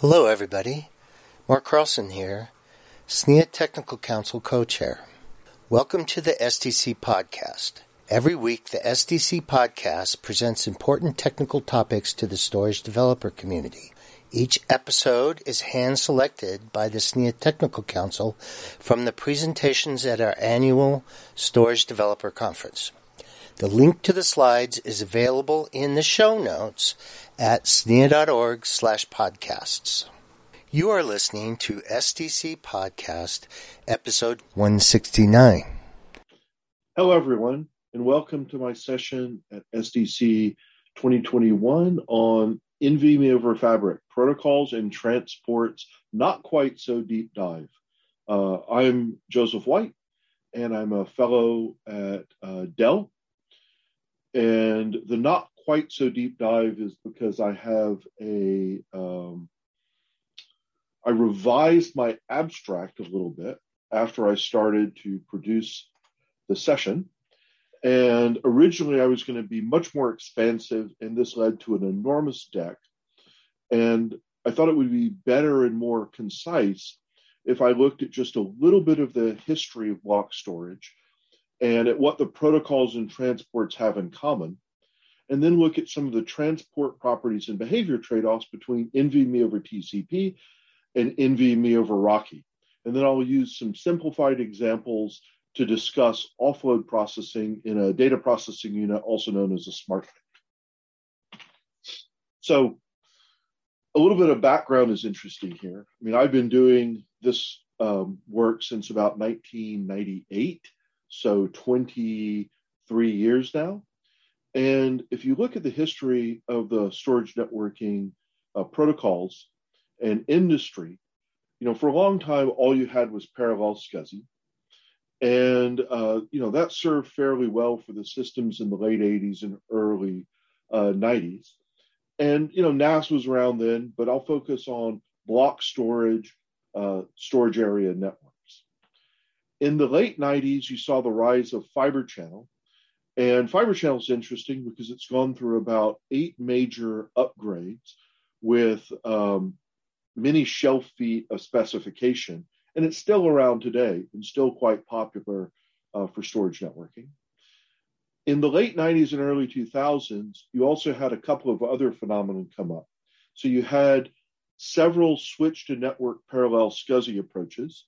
Hello, everybody. Mark Carlson here, SNIA Technical Council co-chair. Welcome to the SDC podcast. Every week, the SDC podcast presents important technical topics to the storage developer community. Each episode is hand selected by the SNIA Technical Council from the presentations at our annual Storage Developer Conference. The link to the slides is available in the show notes at snia.org slash podcasts. You are listening to SDC Podcast, episode 169. Hello, everyone, and welcome to my session at SDC 2021 on NVMe over Fabric protocols and transports, not quite so deep dive. Uh, I'm Joseph White, and I'm a fellow at uh, Dell and the not quite so deep dive is because I have a um, I revised my abstract a little bit after I started to produce the session. And originally, I was going to be much more expansive, and this led to an enormous deck. And I thought it would be better and more concise if I looked at just a little bit of the history of block storage and at what the protocols and transports have in common, and then look at some of the transport properties and behavior trade-offs between NVMe over TCP and NVMe over RoCE. And then I'll use some simplified examples to discuss offload processing in a data processing unit, also known as a smart So a little bit of background is interesting here. I mean, I've been doing this um, work since about 1998 so 23 years now. And if you look at the history of the storage networking uh, protocols and industry, you know, for a long time, all you had was parallel SCSI. And, uh, you know, that served fairly well for the systems in the late 80s and early uh, 90s. And, you know, NAS was around then, but I'll focus on block storage, uh, storage area network in the late 90s, you saw the rise of Fiber Channel. And Fiber Channel is interesting because it's gone through about eight major upgrades with um, many shelf feet of specification. And it's still around today and still quite popular uh, for storage networking. In the late 90s and early 2000s, you also had a couple of other phenomena come up. So you had several switch to network parallel SCSI approaches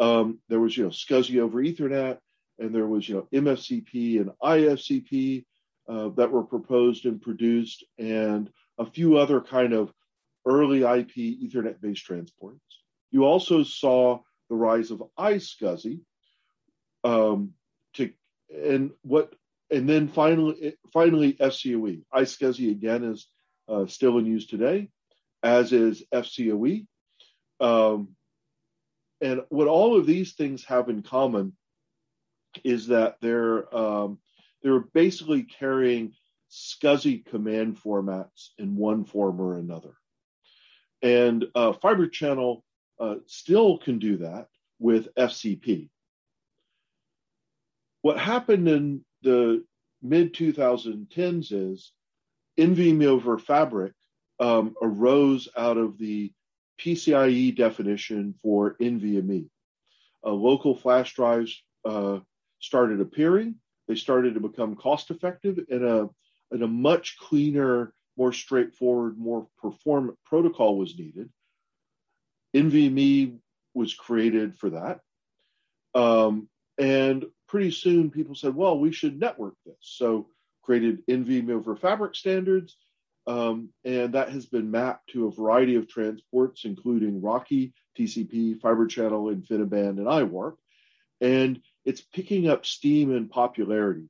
um, there was, you know, SCSI over Ethernet, and there was, you know, mFCP and iFCP uh, that were proposed and produced, and a few other kind of early IP Ethernet-based transports. You also saw the rise of iSCSI, um, to and what, and then finally, finally FCoE. iSCSI again is uh, still in use today, as is FCoE. Um, and what all of these things have in common is that they're um, they're basically carrying SCSI command formats in one form or another. And uh, Fiber Channel uh, still can do that with FCP. What happened in the mid 2010s is NVMe over Fabric um, arose out of the PCIe definition for NVMe. Uh, local flash drives uh, started appearing. They started to become cost effective and a, and a much cleaner, more straightforward, more performant protocol was needed. NVMe was created for that. Um, and pretty soon people said, well, we should network this. So created NVMe over fabric standards um, and that has been mapped to a variety of transports, including RoCE, TCP, Fiber Channel, InfiniBand, and iWARP. And it's picking up steam and popularity.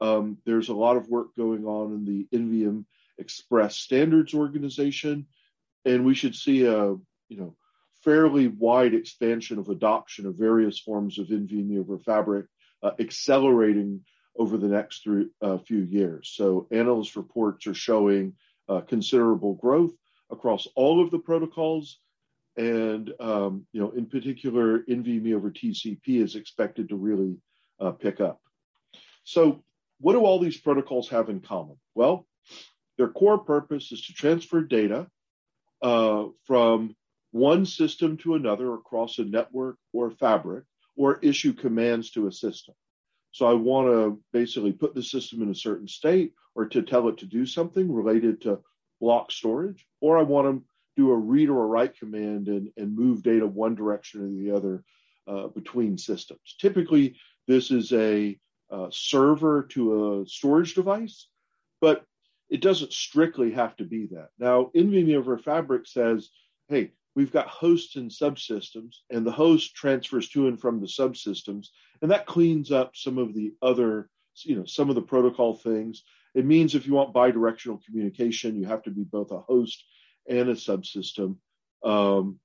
Um, there's a lot of work going on in the NVM Express Standards Organization, and we should see a you know fairly wide expansion of adoption of various forms of NVMe over Fabric, uh, accelerating over the next three, uh, few years. So analyst reports are showing considerable growth across all of the protocols. And, um, you know, in particular, NVMe over TCP is expected to really uh, pick up. So what do all these protocols have in common? Well, their core purpose is to transfer data uh, from one system to another across a network or fabric or issue commands to a system. So I want to basically put the system in a certain state or to tell it to do something related to block storage, or I want to do a read or a write command and, and move data one direction or the other uh, between systems. Typically, this is a uh, server to a storage device, but it doesn't strictly have to be that. Now, NVMe over Fabric says, hey, we've got hosts and subsystems, and the host transfers to and from the subsystems, and that cleans up some of the other, you know, some of the protocol things. It means if you want bidirectional communication, you have to be both a host and a subsystem. Um,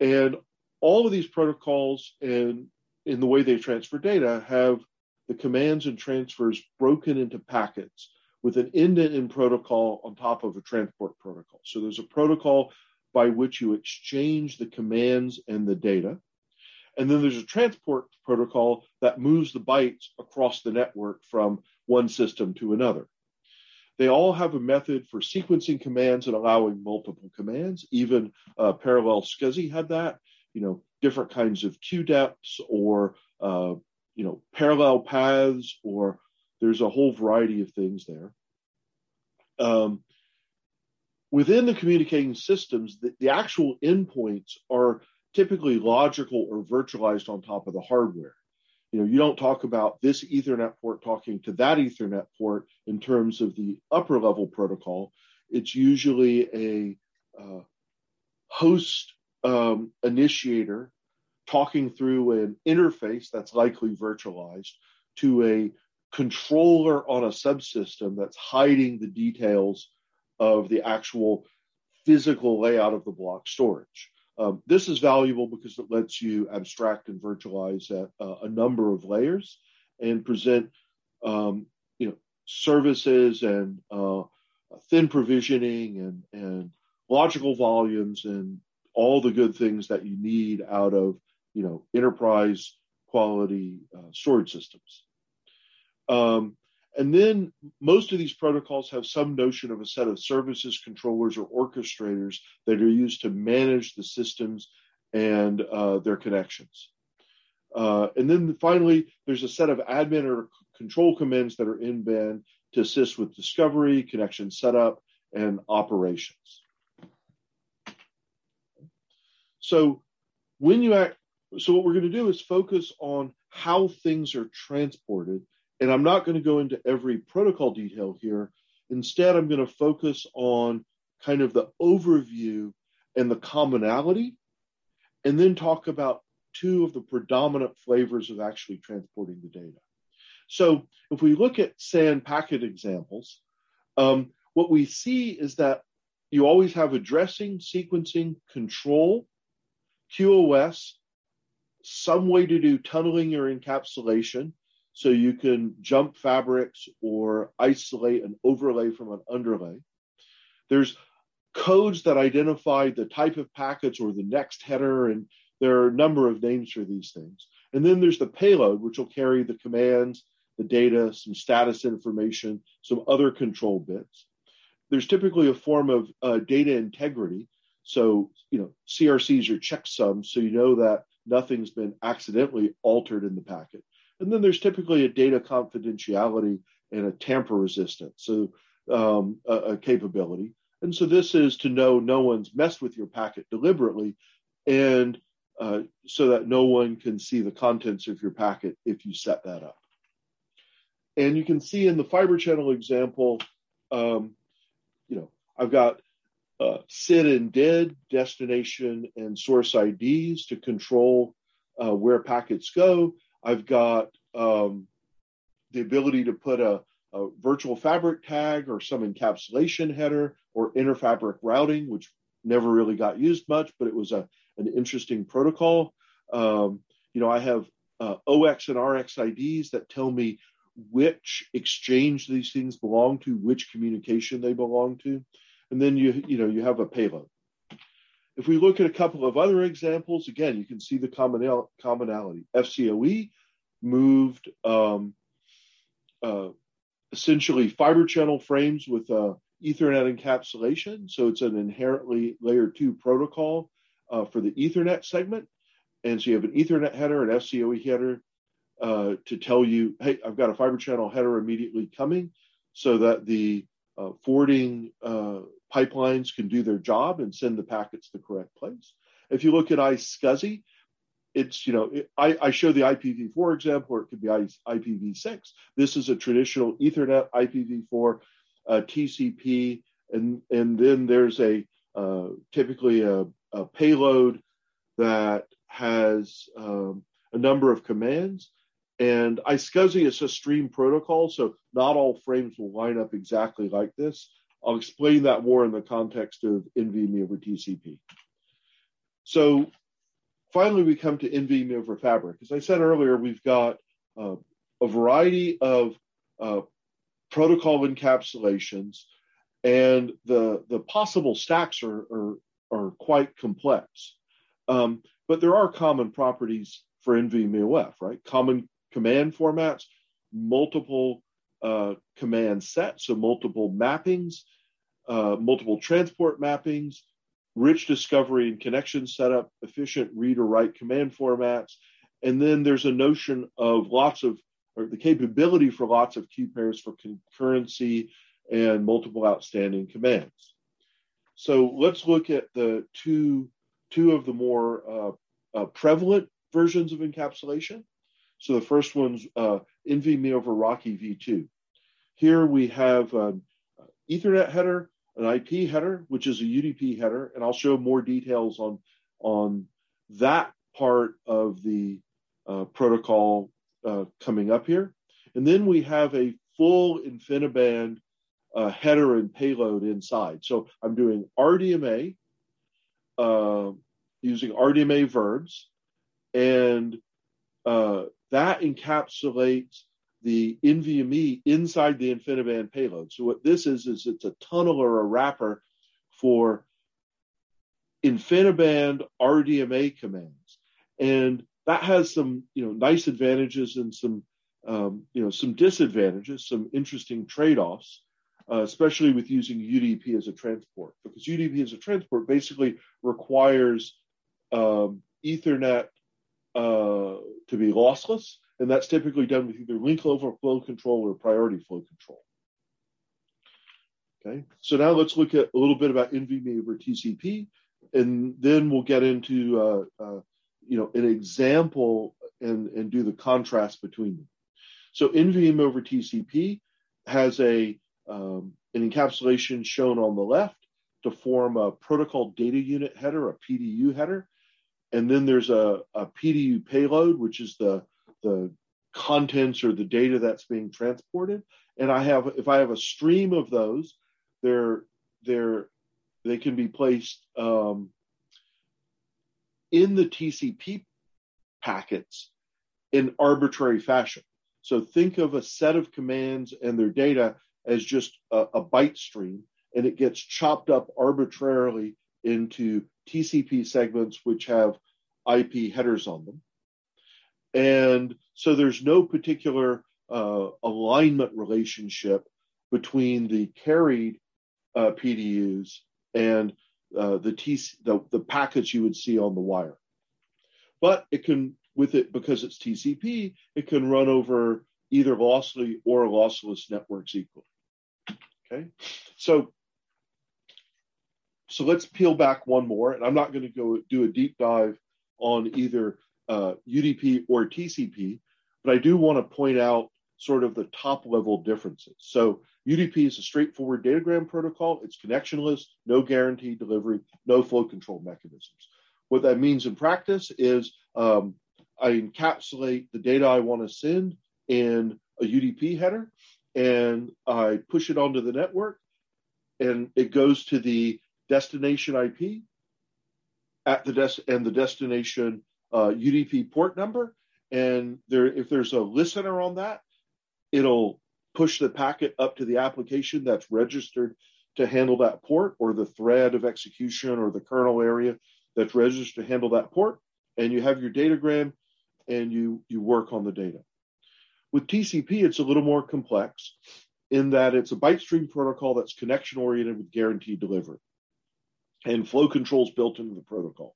and all of these protocols and in the way they transfer data have the commands and transfers broken into packets with an end-to-end protocol on top of a transport protocol. So there's a protocol by which you exchange the commands and the data. And then there's a transport protocol that moves the bytes across the network from one system to another. They all have a method for sequencing commands and allowing multiple commands. Even uh, Parallel SCSI had that. You know, different kinds of queue depths or uh, you know parallel paths or there's a whole variety of things there. Um, within the communicating systems, the, the actual endpoints are typically logical or virtualized on top of the hardware. You know, you don't talk about this Ethernet port talking to that Ethernet port in terms of the upper level protocol. It's usually a uh, host um, initiator talking through an interface that's likely virtualized to a controller on a subsystem that's hiding the details of the actual physical layout of the block storage. Um, this is valuable because it lets you abstract and virtualize at uh, a number of layers and present, um, you know, services and uh, thin provisioning and, and logical volumes and all the good things that you need out of, you know, enterprise quality uh, storage systems. Um, and then most of these protocols have some notion of a set of services, controllers, or orchestrators that are used to manage the systems and uh, their connections. Uh, and then finally, there's a set of admin or control commands that are in band to assist with discovery, connection setup, and operations. So when you act, so what we're going to do is focus on how things are transported and I'm not going to go into every protocol detail here. Instead, I'm going to focus on kind of the overview and the commonality, and then talk about two of the predominant flavors of actually transporting the data. So if we look at SAN packet examples, um, what we see is that you always have addressing, sequencing, control, QoS, some way to do tunneling or encapsulation, so you can jump fabrics or isolate an overlay from an underlay. There's codes that identify the type of packets or the next header, and there are a number of names for these things. And then there's the payload, which will carry the commands, the data, some status information, some other control bits. There's typically a form of uh, data integrity. So, you know, CRCs are checksums, so you know that nothing's been accidentally altered in the packet. And then there's typically a data confidentiality and a tamper resistance, so um, a, a capability. And so this is to know no one's messed with your packet deliberately, and uh, so that no one can see the contents of your packet if you set that up. And you can see in the fiber channel example, um, you know, I've got uh, SID and DID, destination and source IDs to control uh, where packets go. I've got um, the ability to put a, a, virtual fabric tag or some encapsulation header or interfabric routing, which never really got used much, but it was a, an interesting protocol. Um, you know, I have uh, OX and RX IDs that tell me which exchange these things belong to, which communication they belong to, and then you you know you have a payload. If we look at a couple of other examples, again, you can see the commonality. FCoE moved um, uh, essentially fiber channel frames with uh, Ethernet encapsulation, so it's an inherently layer two protocol uh, for the Ethernet segment. And so you have an Ethernet header, an FCoE header uh, to tell you, hey, I've got a fiber channel header immediately coming so that the uh, forwarding uh, pipelines can do their job and send the packets to the correct place. If you look at iSCSI, it's, you know, it, I, I, show the IPv4 example, or it could be IPv6. This is a traditional Ethernet IPv4 uh, TCP, and, and then there's a uh, typically a, a, payload that has um, a number of commands. And iSCSI is a stream protocol, so not all frames will line up exactly like this. I'll explain that more in the context of NVMe over TCP. So finally, we come to NVMe over Fabric. As I said earlier, we've got uh, a variety of uh, protocol encapsulations, and the the possible stacks are are, are quite complex. Um, but there are common properties for NVMe right? Common command formats, multiple uh, command set, so multiple mappings, uh, multiple transport mappings, rich discovery and connection setup, efficient read or write command formats. And then there's a notion of lots of, or the capability for lots of queue pairs for concurrency and multiple outstanding commands. So let's look at the two, two of the more uh, uh, prevalent versions of encapsulation. So the first one's uh, NVMe over RoCE v2. Here we have an Ethernet header an IP header, which is a UDP header, and I'll show more details on on that part of the uh, protocol uh, coming up here. And then we have a full InfiniBand uh, header and payload inside. So I'm doing RDMA uh, using RDMA verbs, and uh, that encapsulates the NVMe inside the InfiniBand payload. So what this is is it's a tunnel or a wrapper for InfiniBand RDMA commands, and that has some you know nice advantages and some um, you know some disadvantages, some interesting trade-offs, uh, especially with using UDP as a transport because UDP as a transport basically requires um, Ethernet uh, to be lossless and that's typically done with either link level flow control or priority flow control. Okay, so now let's look at a little bit about NVMe over TCP, and then we'll get into uh, uh, you know an example and and do the contrast between them. So NVMe over TCP has a um, an encapsulation shown on the left to form a protocol data unit header, a PDU header, and then there's a, a PDU payload, which is the the contents or the data that's being transported. And I have, if I have a stream of those, they're, they're, they can be placed um, in the TCP packets in arbitrary fashion. So think of a set of commands and their data as just a, a byte stream, and it gets chopped up arbitrarily into TCP segments which have IP headers on them. And so there's no particular uh, alignment relationship between the carried uh, PDUs and uh, the, the, the packets you would see on the wire. But it can, with it, because it's TCP, it can run over either lossy or lossless networks equally. Okay, so so let's peel back one more, and I'm not going to go do a deep dive on either uh, UDP or TCP, but I do want to point out sort of the top level differences. So UDP is a straightforward datagram protocol. It's connectionless, no guarantee delivery, no flow control mechanisms. What that means in practice is um, I encapsulate the data I want to send in a UDP header and I push it onto the network and it goes to the destination IP at the des- and the destination uh, UDP port number, and there, if there's a listener on that, it'll push the packet up to the application that's registered to handle that port, or the thread of execution, or the kernel area that's registered to handle that port, and you have your datagram, and you you work on the data. With TCP, it's a little more complex in that it's a byte stream protocol that's connection oriented with guaranteed delivery and flow controls built into the protocol.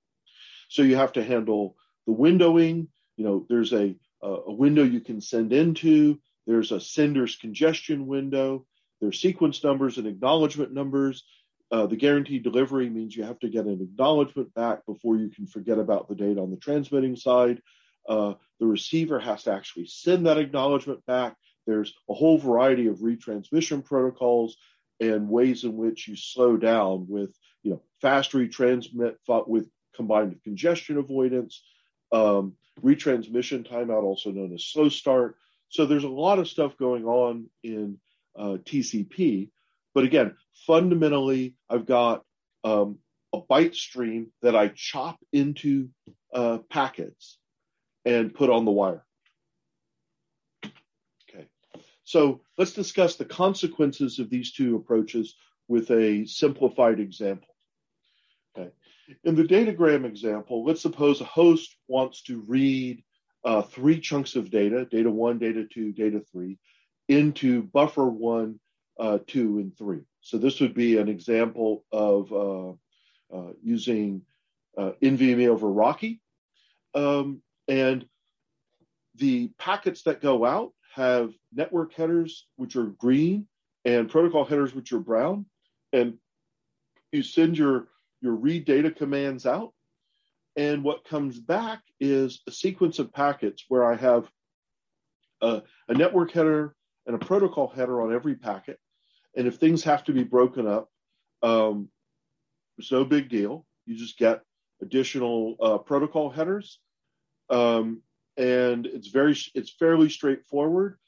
So you have to handle the windowing. You know, there's a, a window you can send into. There's a sender's congestion window. There's sequence numbers and acknowledgement numbers. Uh, the guaranteed delivery means you have to get an acknowledgement back before you can forget about the data on the transmitting side. Uh, the receiver has to actually send that acknowledgement back. There's a whole variety of retransmission protocols and ways in which you slow down with, you know, fast retransmit with combined with congestion avoidance, um, retransmission timeout, also known as slow start. So there's a lot of stuff going on in uh, TCP. But again, fundamentally, I've got um, a byte stream that I chop into uh, packets and put on the wire. Okay, so let's discuss the consequences of these two approaches with a simplified example. In the datagram example, let's suppose a host wants to read uh, three chunks of data, data one, data two, data three, into buffer one, uh, two, and three. So this would be an example of uh, uh using uh, NVMe over RoCE. Um, and the packets that go out have network headers, which are green, and protocol headers, which are brown. And you send your, your read data commands out. And what comes back is a sequence of packets where I have a, a network header and a protocol header on every packet. And if things have to be broken up, um, it's no big deal. You just get additional uh, protocol headers um, and it's very it's fairly straightforward.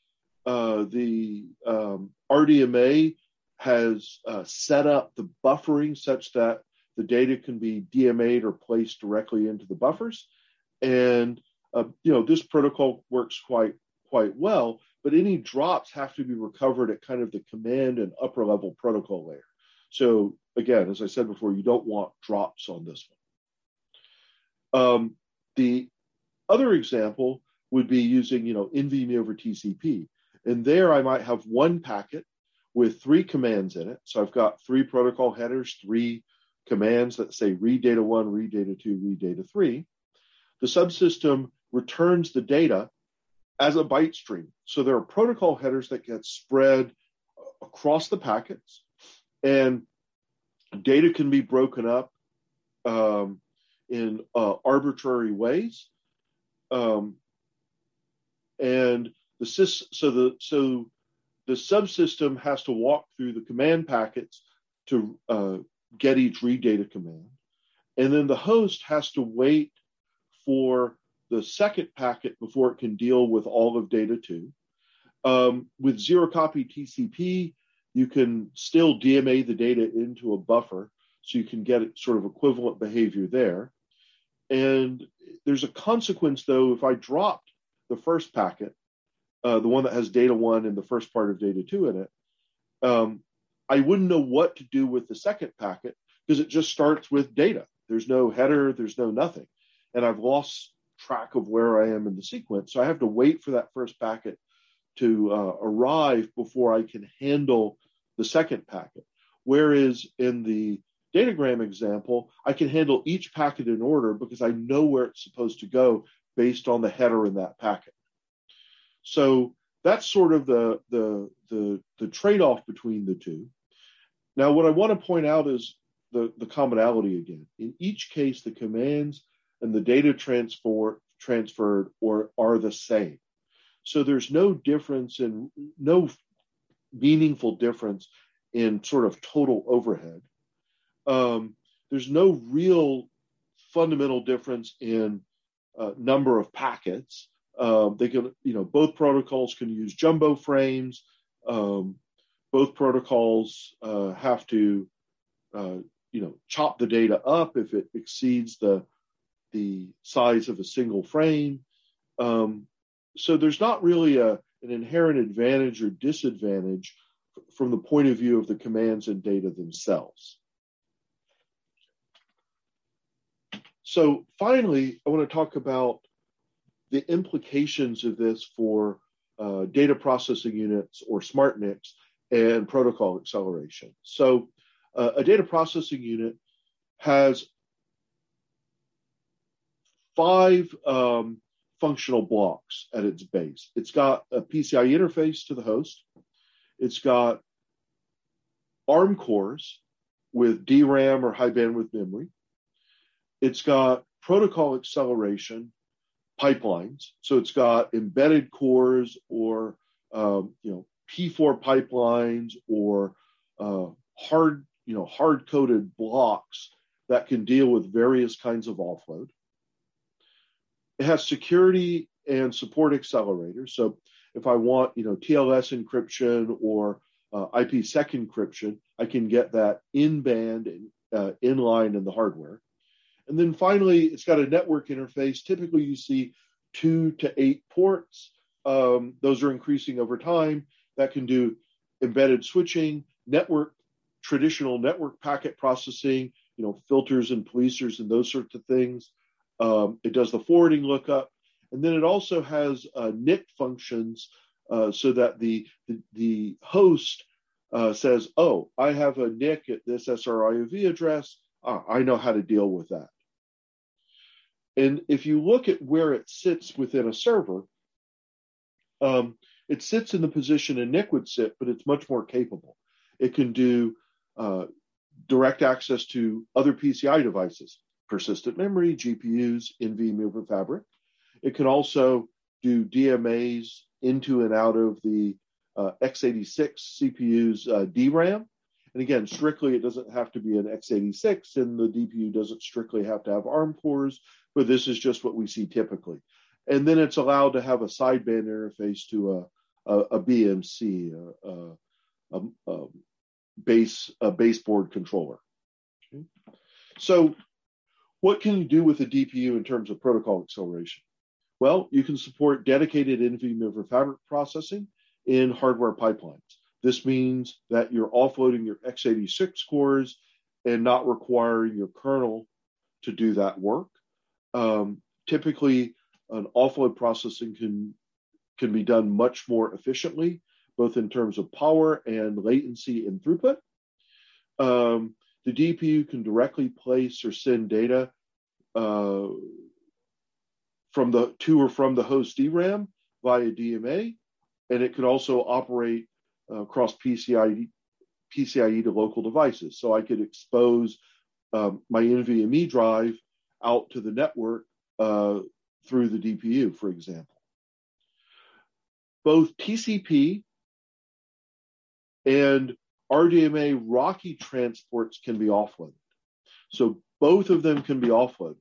Uh, the um, RDMA has uh, set up the buffering such that the data can be DMA'd or placed directly into the buffers, and uh, you know this protocol works quite quite well. But any drops have to be recovered at kind of the command and upper level protocol layer. So again, as I said before, you don't want drops on this one. Um, the other example would be using, you know, NVMe over TCP. And there I might have one packet with three commands in it. So I've got three protocol headers, three commands that say read data one, read data two, read data three. The subsystem returns the data as a byte stream. So there are protocol headers that get spread across the packets, and data can be broken up um, in uh, arbitrary ways. Um, and the sys, so the so the subsystem has to walk through the command packets to uh, get each read data command, and then the host has to wait for the second packet before it can deal with all of data two. Um, with zero copy TCP, you can still DMA the data into a buffer, so you can get sort of equivalent behavior there. And there's a consequence though if I dropped the first packet, uh, the one that has data one and the first part of data two in it, um, I wouldn't know what to do with the second packet because it just starts with data. There's no header, there's no nothing. And I've lost track of where I am in the sequence. So I have to wait for that first packet to uh, arrive before I can handle the second packet. Whereas in the datagram example, I can handle each packet in order because I know where it's supposed to go based on the header in that packet. So that's sort of the the the, the trade-off between the two. Now, what I want to point out is the, the commonality again. In each case, the commands and the data transfer transferred or are the same. So there's no difference in no meaningful difference in sort of total overhead um, there's no real fundamental difference in uh, number of packets. Uh, they can, you know, both protocols can use jumbo frames. Um, both protocols uh, have to, uh, you know, chop the data up if it exceeds the the size of a single frame. Um, so there's not really a, an inherent advantage or disadvantage from the point of view of the commands and data themselves. So finally, I want to talk about the implications of this for uh, data processing units or smart NICs and protocol acceleration. So uh, a data processing unit has five um, functional blocks at its base. It's got a PCI interface to the host. It's got ARM cores with DRAM or high bandwidth memory. It's got protocol acceleration pipelines. So it's got embedded cores or um, you know P4 pipelines or uh, hard you know hard coded blocks that can deal with various kinds of offload. It has security and support accelerators. So if I want you know TLS encryption or uh, IPsec encryption, I can get that in band and uh, in line in the hardware. And then finally, it's got a network interface. Typically, you see two to eight ports. Um, those are increasing over time. That can do embedded switching, network, traditional network packet processing, you know, filters and policers and those sorts of things. Um, it does the forwarding lookup. And then it also has uh, NIC functions uh, so that the, the, the host uh, says, oh, I have a NIC at this SRIOV address. Ah, I know how to deal with that. And if you look at where it sits within a server, um, it sits in the position a NIC would sit, but it's much more capable. It can do uh, direct access to other PCI devices, persistent memory, GPUs, NVMe over Fabric. It can also do DMAs into and out of the uh, x86 CPU's uh, DRAM. And again, strictly, it doesn't have to be an x86, and the DPU doesn't strictly have to have ARM cores, but this is just what we see typically. And then it's allowed to have a sideband interface to a, a, BMC, a, a, a, base a baseboard controller. Okay. So, what can you do with a DPU in terms of protocol acceleration? Well, you can support dedicated NVMe over Fabric processing in hardware pipelines. This means that you're offloading your x86 cores and not requiring your kernel to do that work. Um, typically, an offload processing can can be done much more efficiently, both in terms of power and latency and throughput. Um, the DPU can directly place or send data uh, from the to or from the host DRAM via DMA, and it could also operate uh, across PCIe, PCIe to local devices. So I could expose um, my NVMe drive out to the network uh, through the DPU, for example. Both TCP and RDMA RoCE transports can be offloaded. So both of them can be offloaded.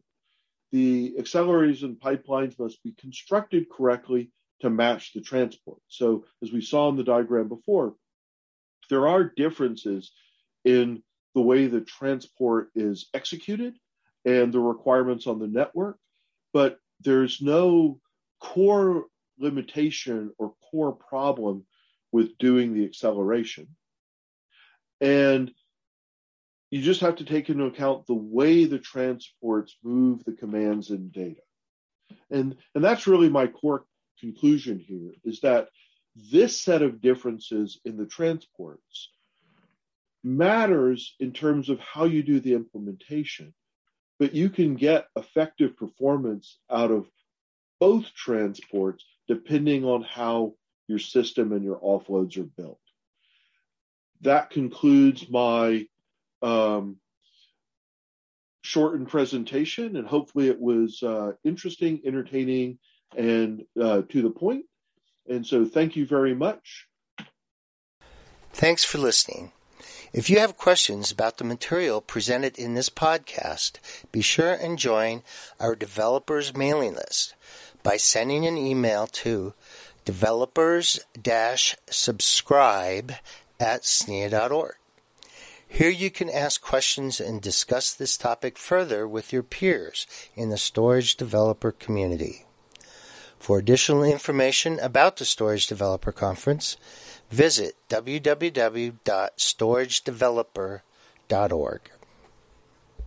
The accelerators and pipelines must be constructed correctly to match the transport. So as we saw in the diagram before, there are differences in the way the transport is executed and the requirements on the network, but there's no core limitation or core problem with doing the acceleration. And you just have to take into account the way the transports move the commands and data. And, and that's really my core conclusion here is that this set of differences in the transports matters in terms of how you do the implementation, but you can get effective performance out of both transports depending on how your system and your offloads are built. That concludes my um, shortened presentation, and hopefully it was uh, interesting, entertaining, and uh, to the point. And so, thank you very much. Thanks for listening. If you have questions about the material presented in this podcast, be sure and join our developers mailing list by sending an email to developers-subscribe at SNIA.org. Here you can ask questions and discuss this topic further with your peers in the storage developer community. For additional information about the Storage Developer Conference, visit www.storagedeveloper.org.